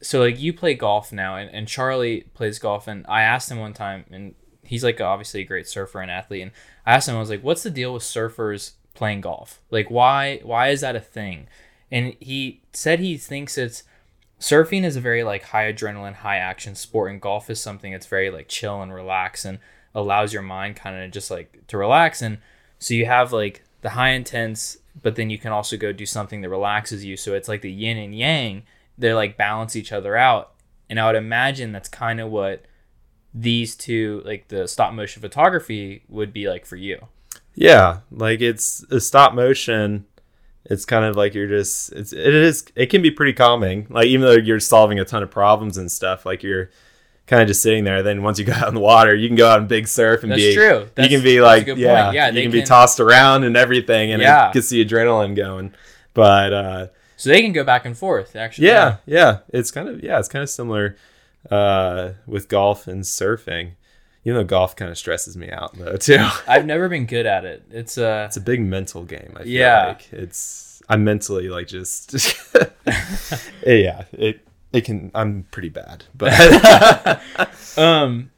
S1: so like you play golf now, and, and Charlie plays golf, and I asked him one time, and he's like obviously a great surfer and athlete, and I asked him, I was like, "What's the deal with surfers playing golf? Like, why why is that a thing?" And he said he thinks it's surfing is a very like high adrenaline, high action sport, and golf is something that's very like chill and relax and allows your mind kind of just like to relax. And so you have like the high intense, but then you can also go do something that relaxes you. So it's like the yin and yang. They like balance each other out. And I would imagine that's kind of what these two, like the stop motion photography, would be like for you.
S2: yeah, like it's a stop motion. It's kind of like you're just it's it is it can be pretty calming. Like even though you're solving a ton of problems and stuff, like you're kind of just sitting there. Then once you go out in the water, you can go out and big surf and
S1: That's
S2: be
S1: true. That's-
S2: you can be like yeah,
S1: Yeah,
S2: you
S1: they
S2: can, be tossed around and everything, and
S1: Yeah.
S2: it gets the adrenaline going. But uh,
S1: So they can go back and forth, actually.
S2: yeah, yeah, it's kind of yeah, it's kind of similar uh, with golf and surfing. You know, golf kind of stresses me out though too.
S1: I've never been good at it. It's uh
S2: it's a big mental game. I feel
S1: Yeah.
S2: like it's I'm mentally like just yeah it it can I'm pretty bad, but
S1: Um,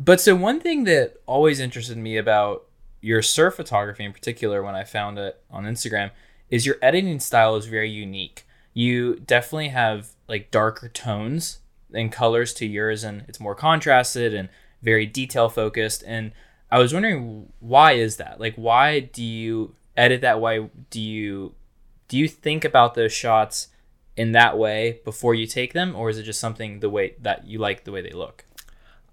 S1: but so one thing that always interested me about your surf photography in particular, when I found it on Instagram, is your editing style is very unique. You definitely have like darker tones and colors to yours, and it's more contrasted and very detail focused. And I was wondering why is that? Like, why do you edit that way? Do you do you think about those shots in that way before you take them, or is it just something the way that you like the way they look?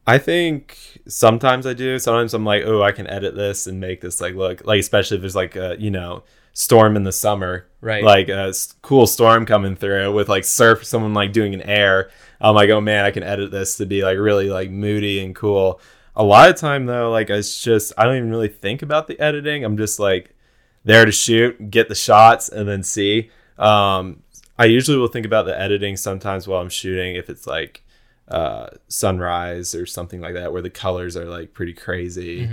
S2: I think sometimes I do. Sometimes I'm like, oh, I can edit this and make this like look like, especially if there's like a you know storm in the summer,
S1: Right.
S2: Like a cool storm coming through with like surf, someone like doing an air. I'm like, oh man, I can edit this to be like really like moody and cool. A lot of time though, like it's just I don't even really think about the editing. I'm just like there to shoot, get the shots, and then see. Um, I usually will think about the editing sometimes while I'm shooting if it's like uh, sunrise or something like that, where the colors are like pretty crazy,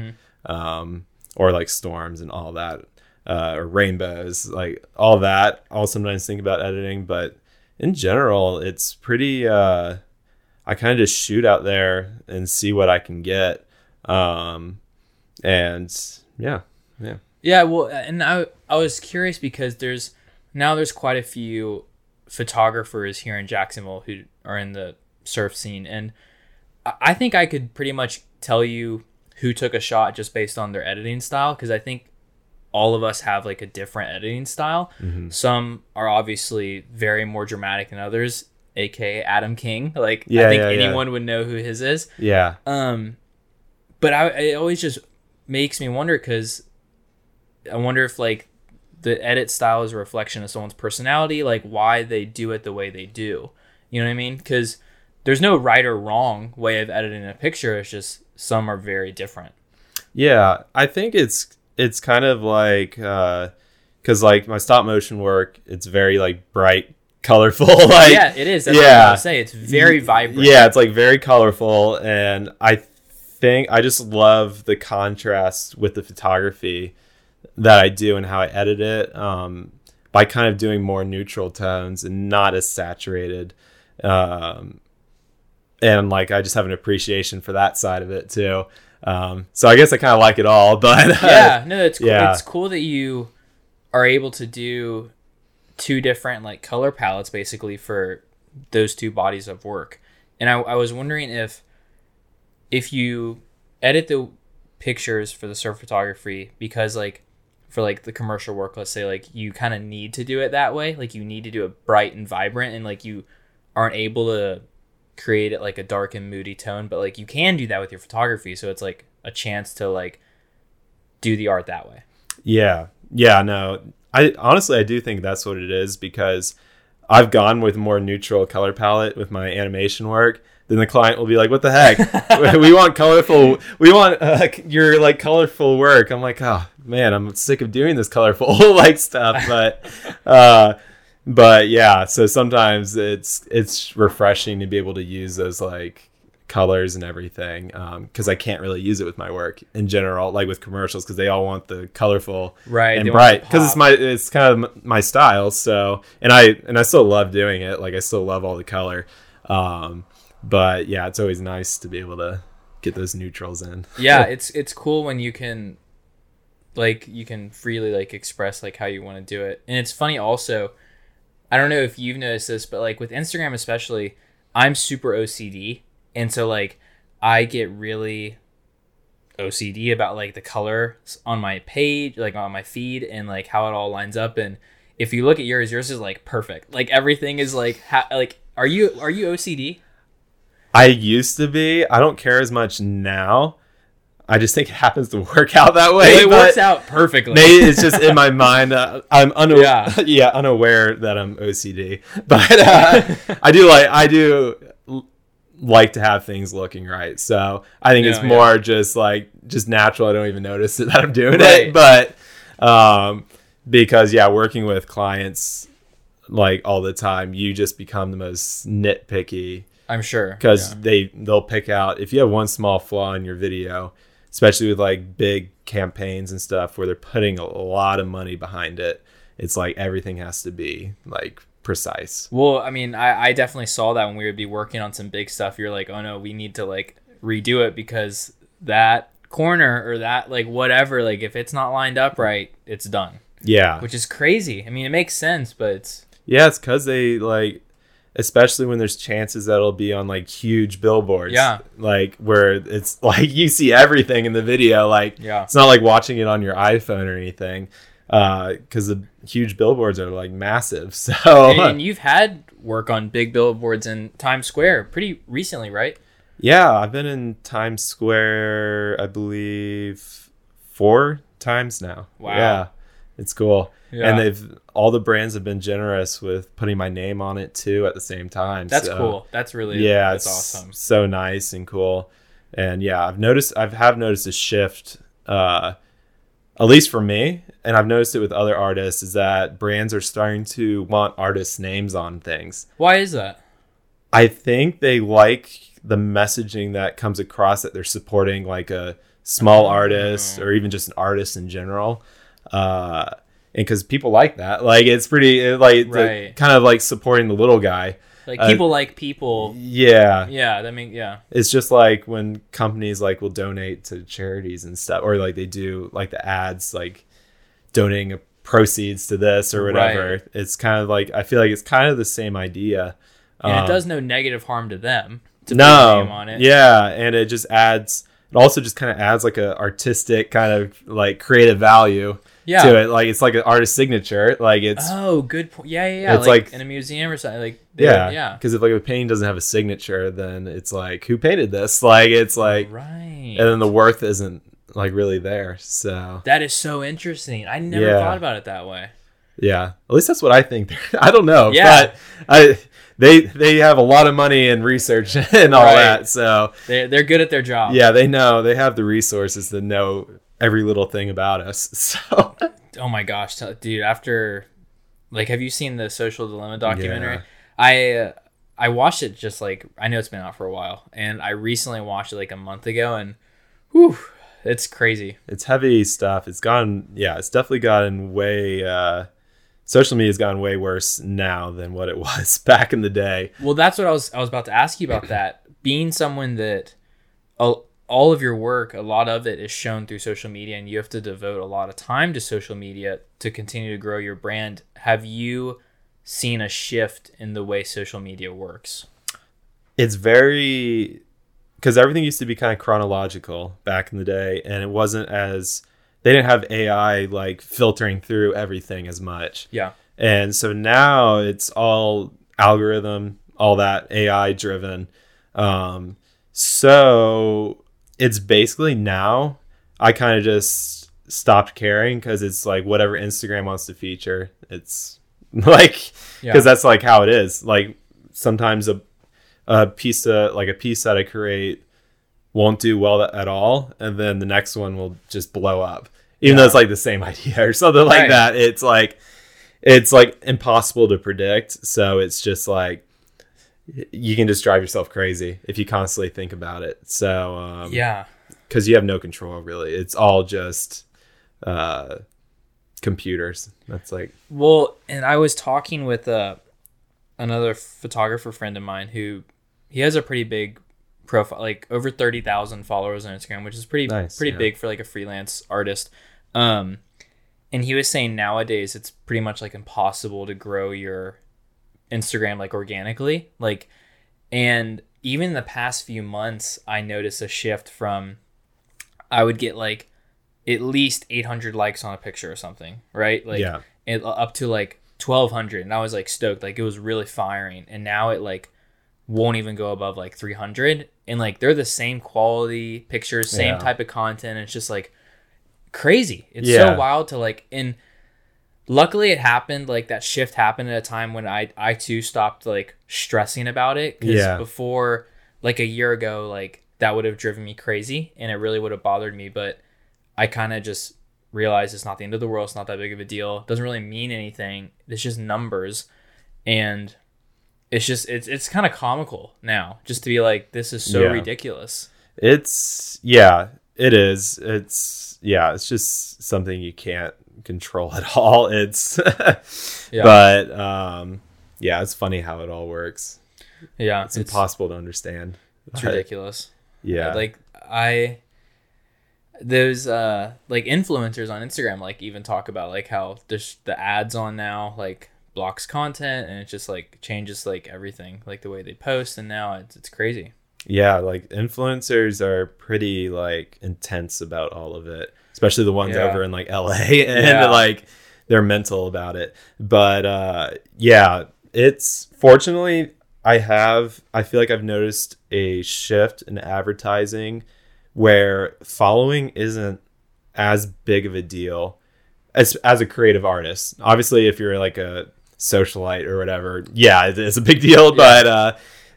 S2: um, or like storms and all that, uh, or rainbows, like all that. I'll sometimes think about editing, but in general, it's pretty. Uh, I kind of just shoot out there and see what I can get. Um, and yeah, yeah.
S1: Yeah, well, and I I was curious because there's now there's quite a few photographers here in Jacksonville who are in the surf scene, and I- I think I could pretty much tell you who took a shot just based on their editing style because I think all of us have like a different editing style.
S2: Mm-hmm.
S1: Some are obviously very more dramatic than others, aka Adam King. Like
S2: Yeah,
S1: I think
S2: yeah, yeah.
S1: anyone would know who his is.
S2: Yeah.
S1: Um, but I it always just makes me wonder because I wonder if like the edit style is a reflection of someone's personality, like why they do it the way they do. You know what I mean? Because there's no right or wrong way of editing a picture. It's just some are very different.
S2: Yeah, I think it's it's kind of like because like my stop motion work, it's very like bright, colorful. like
S1: yeah, it is. That's what
S2: yeah.
S1: I was say. It's very vibrant.
S2: yeah, it's like very colorful, and I think I just love the contrast with the photography that I do and how I edit it. Um, by kind of doing more neutral tones and not as saturated. Um, and like I just have an appreciation for that side of it too. Um, so I guess I kind of like it all, but uh,
S1: yeah, no, it's cool.
S2: Yeah.
S1: it's cool that you are able to do two different like color palettes basically for those two bodies of work. And I, I was wondering if if you edit the pictures for the surf photography because like for like the commercial work, let's say like you kind of need to do it that way, like you need to do it bright and vibrant, and like you aren't able to create it like a dark and moody tone, but like you can do that with your photography, so it's like a chance to like do the art that way.
S2: Yeah. Yeah, no. I honestly I do think that's what it is because I've gone with more neutral color palette with my animation work. Then the client will be like, "What the heck? we want colorful. We want uh, your like colorful work." I'm like, "Oh man, I'm sick of doing this colorful like stuff." But, uh, but yeah. So sometimes it's it's refreshing to be able to use those like colors and everything because I can't really use it with my work in general, like with commercials, because they all want the colorful
S1: Right,
S2: and bright because it's my it's kind of my style. So and I and I still love doing it. Like I still love all the color. Um, but yeah, it's always nice to be able to get those neutrals in.
S1: yeah, it's it's cool when you can like you can freely like express like how you want to do it. And it's funny also, I don't know if you've noticed this, but like with Instagram especially, I'm super OCD. And so like I get really OCD about like the colors on my page, like on my feed and like how it all lines up and if you look at yours, yours is like perfect. Like everything is like ha- like are you are you OCD?
S2: I used to be. I don't care as much now. I just think it happens to work out that way.
S1: it works out perfectly.
S2: Maybe it's just in my mind. Uh, I'm unaware.
S1: Yeah.
S2: Yeah. unaware that I'm OCD, but uh, I do like I do like to have things looking right. So I think it's
S1: Yeah,
S2: more just like just natural. I don't even notice that I'm doing
S1: Right.
S2: it, but um, because yeah, working with clients like all the time, you just become the most nitpicky
S1: I'm sure.
S2: because
S1: Yeah.
S2: they they'll pick out if you have one small flaw in your video especially with like big campaigns and stuff where they're putting a lot of money behind it it's like everything has to be like precise
S1: Well, I mean, I, I definitely saw that when we would be working on some big stuff. You're like, oh no, we need to like redo it because that corner or that like whatever, like if it's not lined up right, it's done.
S2: yeah
S1: Which is crazy. I mean, it makes sense, but it's
S2: yeah it's because they like especially when there's chances that it'll be on like huge billboards
S1: Yeah.
S2: like where it's like you see everything in the video like
S1: Yeah.
S2: it's not like watching it on your iphone or anything uh, because the huge billboards are like massive so
S1: and, and you've had work on big billboards in Times Square pretty recently, right?
S2: Yeah, I've been in Times Square, I believe, four times now.
S1: Wow.
S2: Yeah, it's cool.
S1: Yeah.
S2: And they've all the brands have been generous with putting my name on it too at the same time.
S1: That's
S2: So,
S1: cool. That's really
S2: Yeah,
S1: that's
S2: it's
S1: awesome.
S2: so nice and cool. And yeah, I've noticed I've have noticed a shift, uh, at least for me, and I've noticed it with other artists, is that brands are starting to want artists' names on things.
S1: Why is that?
S2: I think they like the messaging that comes across that they're supporting like a small
S1: Oh.
S2: artist or even just an artist in general. Uh, and because people like that, like it's pretty it, like the- kind of like supporting the little guy.
S1: Like
S2: Uh,
S1: people like people.
S2: yeah
S1: Yeah, that mean yeah.
S2: it's just like when companies like will donate to charities and stuff or like they do like the ads like donating proceeds to this or whatever
S1: Right.
S2: it's kind of like i feel like it's kind of the same idea
S1: And
S2: Um,
S1: it does no negative harm to them to put a
S2: no
S1: on it.
S2: yeah and it just adds it also just kind of adds like a artistic kind of like creative value
S1: Yeah.
S2: to it like it's like an artist signature like it's
S1: Oh, good point. Yeah, yeah, yeah.
S2: It's
S1: like,
S2: like-
S1: in a museum or something. Like
S2: yeah
S1: yeah.
S2: because if like a painting doesn't have a signature then it's like who painted this like it's like
S1: right.
S2: and then the worth isn't like really there so
S1: that is so interesting. I never
S2: Yeah.
S1: thought about it that way.
S2: Yeah, at least that's what I think. I don't know,
S1: Yeah.
S2: but I they they have a lot of money and research and all
S1: Right.
S2: that. So
S1: They they're good at their job.
S2: yeah, they know they have the resources to know every little thing about us. So
S1: Oh my gosh, dude! After, like, have you seen the Social Dilemma documentary?
S2: Yeah.
S1: I uh, I watched it just like I know it's been out for a while, and I recently watched it like a month ago, and whew, it's crazy.
S2: it's heavy stuff. It's gone. Yeah, it's definitely gotten way. Uh, social media has gone way worse now than what it was back in the day.
S1: Well, that's what I was I was about to ask you about that. Being someone that all, all of your work, a lot of it is shown through social media, and you have to devote a lot of time to social media to continue to grow your brand. Have you seen a shift in the way social media works?
S2: it's very because everything used to be kind of chronological back in the day and it wasn't as they didn't have ai like filtering through everything as much
S1: Yeah.
S2: and so now it's all algorithm all that ai driven um so it's basically now i kind of just stopped caring because it's like whatever instagram wants to feature it's like
S1: Yeah.
S2: because that's like how it is like sometimes a a piece of like a piece that I create won't do well at all, and then the next one will just blow up, even though it's like the same idea or something like
S1: Right.
S2: that. It's like it's like impossible to predict, so it's just like you can just drive yourself crazy if you constantly think about it. So um,
S1: Yeah.
S2: because you have no control really. It's all just uh, computers. That's like
S1: Well, and I was talking with uh, another photographer friend of mine who he has a pretty big profile, like over thirty thousand followers on Instagram, which is pretty
S2: Nice,
S1: pretty
S2: yeah.
S1: big for like a freelance artist. Um, and he was saying nowadays it's pretty much like impossible to grow your Instagram like organically, like, and even the past few months, I noticed a shift from I would get like at least 800 likes on a picture or something, right? Like
S2: Yeah.
S1: it, up to like 1200 and I was like stoked, like it was really firing. And now it like won't even go above like 300 and like they're the same quality pictures, same
S2: Yeah.
S1: type of content. It's just like crazy. It's
S2: Yeah.
S1: so wild to like and luckily it happened like that shift happened at a time when I I too stopped like stressing about it cuz
S2: Yeah.
S1: before like a year ago like that would have driven me crazy and it really would have bothered me but I kind of just realized it's not the end of the world it's not that big of a deal it doesn't really mean anything it's just numbers and it's just it's it's kind of comical now just to be like this is so
S2: Yeah.
S1: ridiculous
S2: It's yeah, it is. It's yeah, it's just something you can't control at all. It's
S1: Yeah.
S2: but um yeah, it's funny how it all works.
S1: yeah
S2: It's, impossible to understand.
S1: it's
S2: But,
S1: ridiculous
S2: Yeah.
S1: like i those uh like influencers on instagram like even talk about like how there's the ads on now like blocks content and it just like changes like everything like the way they post and now it's, it's crazy
S2: yeah, like influencers are pretty like intense about all of it, especially the ones
S1: Yeah.
S2: over in like LA and
S1: Yeah.
S2: like they're mental about it. But uh yeah, it's fortunately I have I feel like I've noticed a shift in advertising where following isn't as big of a deal as as a creative artist. Obviously, if you're like a socialite or whatever, yeah, it is a big deal. But uh,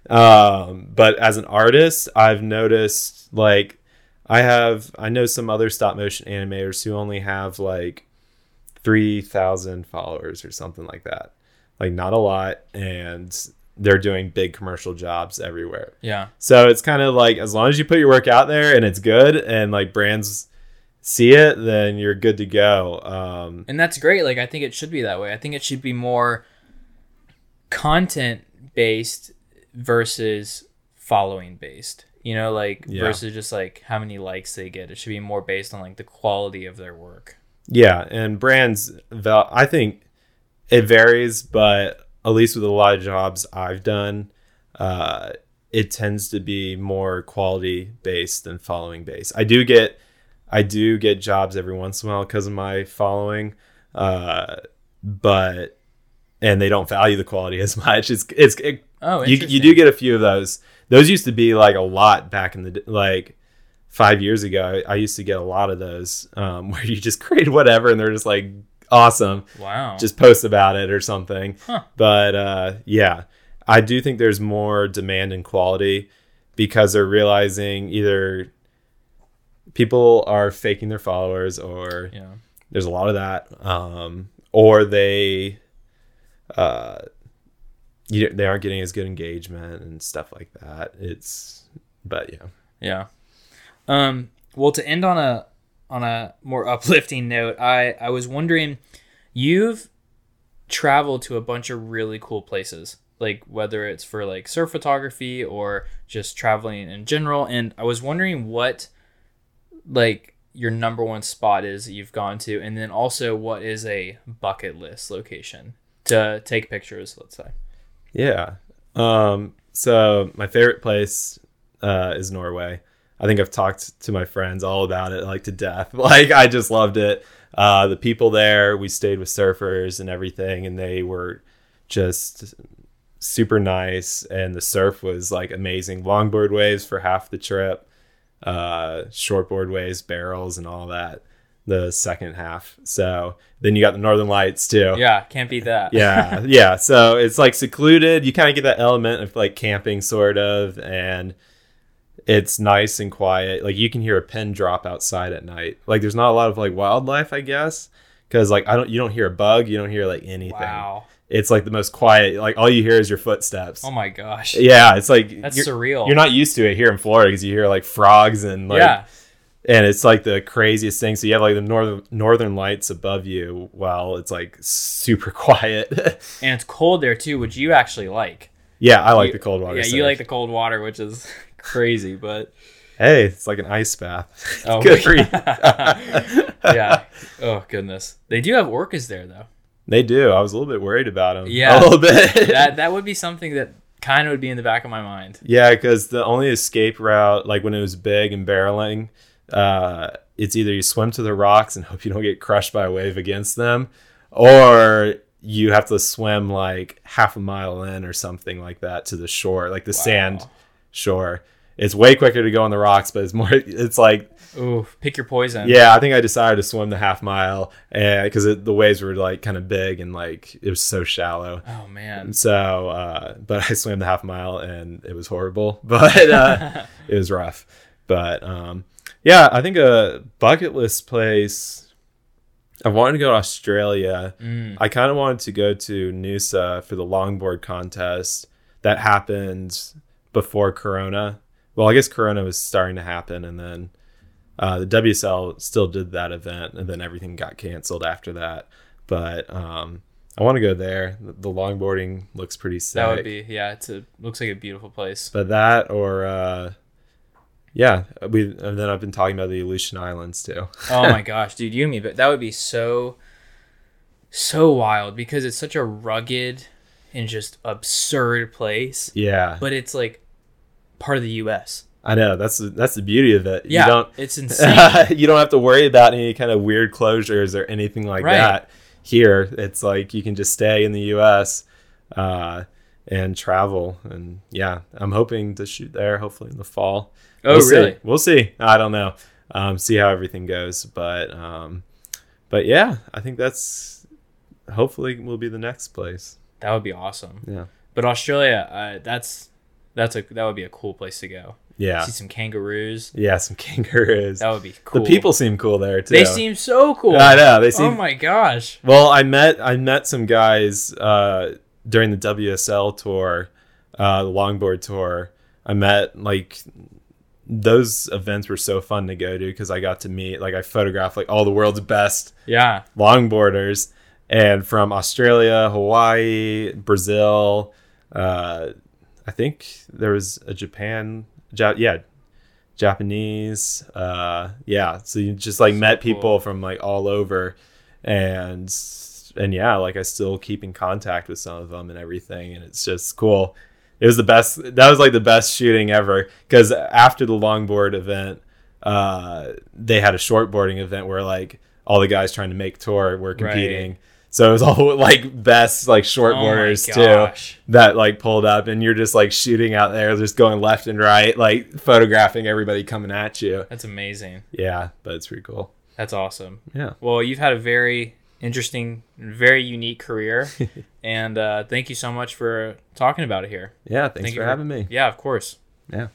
S2: um, but as an artist, I've noticed like I have I know some other stop motion animators who only have like three thousand followers or something like that. Like not a lot, and they're doing big commercial jobs everywhere.
S1: yeah
S2: So it's kind of like as long as you put your work out there and it's good and like brands see it, then you're good to go. Um,
S1: and that's great like i think it should be that way i think it should be more content based versus following based. You know, like
S2: Yeah.
S1: versus just like how many likes they get. It should be more based on like the quality of their work.
S2: Yeah, and brands, val- I think it varies, but at least with a lot of jobs I've done, uh, it tends to be more quality based than following based. I do get, I do get jobs every once in a while because of my following, uh, but and they don't value the quality as much. It's it's it,
S1: Oh,
S2: you you do get a few of those. Those used to be like a lot back in the like five years ago. I, I used to get a lot of those um, where you just create whatever and they're just like awesome.
S1: wow.
S2: Just post about it or something.
S1: Huh.
S2: But uh, yeah, I do think there's more demand and quality because they're realizing either people are faking their followers or
S1: yeah.
S2: there's a lot of that um, or they uh, you, they aren't getting as good engagement and stuff like that it's but yeah
S1: Yeah. Um, well, to end on a on a more uplifting note, I I was wondering, you've traveled to a bunch of really cool places, like whether it's for like surf photography or just traveling in general, and I was wondering what like your number one spot is that you've gone to, and then also what is a bucket list location to take pictures. Let's say.
S2: Yeah. Um, so my favorite place uh, is norway. I think i've talked to my friends all about it like to death. Like i just loved it. Uh, the people there we stayed with surfers and everything and they were just super nice and the surf was like amazing. Longboard waves for half the trip uh shortboard waves barrels and all that the second half so then you got the northern lights too
S1: Yeah, can't beat that.
S2: yeah yeah so it's like secluded you kind of get that element of like camping sort of and it's nice and quiet like you can hear a pin drop outside at night like there's not a lot of like wildlife i guess because like i don't you don't hear a bug you don't hear like anything
S1: Wow.
S2: it's like the most quiet like all you hear is your footsteps
S1: Oh my gosh.
S2: yeah it's like
S1: That's
S2: you're,
S1: surreal.
S2: you're not used to it here in florida because you hear like frogs and like
S1: yeah.
S2: And it's like the craziest thing so you have like the northern northern lights above you while it's like super quiet
S1: and it's cold there too, which you actually like.
S2: yeah i like
S1: You-
S2: the cold water
S1: Yeah, you like the cold water, which is crazy, but
S2: hey it's like an ice bath
S1: oh,
S2: good for you
S1: yeah. Oh goodness, they do have orcas there though.
S2: they do i was a little bit worried about them
S1: Yeah.
S2: a little bit
S1: That that would be something that kind of would be in the back of my mind.
S2: yeah because the only escape route like when it was big and barreling uh it's either you swim to the rocks and hope you don't get crushed by a wave against them or you have to swim like half a mile in or something like that to the shore like the sand shore it's way quicker to go on the rocks but it's more it's like
S1: Ooh, pick your poison.
S2: yeah i think i decided to swim the half mile because the waves were like kind of big and like it was so shallow
S1: Oh man.
S2: so uh but i swam the half mile and it was horrible but uh it was rough but um yeah i think a bucket list place i wanted to go to australia
S1: Mm.
S2: I kind of wanted to go to Noosa for the longboard contest that happened before Corona. Well, I guess Corona was starting to happen, and then uh, the WSL still did that event, and then everything got canceled after that. But um, I want to go there. The, longboarding looks pretty sick.
S1: That would be yeah. It's a looks like a beautiful place.
S2: But that or uh, yeah, we and then I've been talking about the Aleutian Islands too.
S1: oh my gosh, dude, you and me, but that would be so so wild because it's such a rugged and just absurd place.
S2: Yeah,
S1: But it's like part of the US.
S2: I know that's the, that's the beauty of it.
S1: Yeah.
S2: You don't
S1: it's insane.
S2: you don't have to worry about any kind of weird closures or anything like
S1: Right.
S2: that. Here, it's like you can just stay in the U.S. Uh, and travel, and yeah, I'm hoping to shoot there. Hopefully in the fall.
S1: oh
S2: We'll see.
S1: really?
S2: We'll see. I don't know. Um, see how everything goes, but um, but yeah, I think that's hopefully will be the next place.
S1: That would be awesome.
S2: Yeah,
S1: But Australia, uh, that's that's a that would be a cool place to go.
S2: yeah,
S1: See some kangaroos.
S2: yeah. Some kangaroos.
S1: That would be cool.
S2: The people seem cool there too.
S1: they seem so cool.
S2: I know they seem
S1: oh my gosh.
S2: Well, I met I met some guys uh, during the WSL tour, uh, the longboard tour. I met like those events were so fun to go to because I got to meet like I photographed like all the world's best
S1: Yeah.
S2: longboarders and from Australia, Hawaii, Brazil, uh, I think there was a Japan, ja- yeah, Japanese, uh, yeah. So you just like
S1: So
S2: met people from like all over, and and yeah, like I still keep in contact with some of them and everything, and it's just cool. It was the best. That was like the best shooting ever because after the longboard event, uh, they had a shortboarding event where like all the guys trying to make tour were competing. So it was all like best like shortboarders
S1: oh
S2: too that like pulled up and you're just like shooting out there, just going left and right, like photographing everybody coming at you.
S1: That's amazing.
S2: Yeah, but it's pretty cool.
S1: That's awesome.
S2: Yeah.
S1: Well, you've had a very interesting, very unique career, and uh, thank you so much for talking about it here.
S2: Yeah, thanks
S1: Thank you
S2: for having me.
S1: Yeah, of course.
S2: Yeah.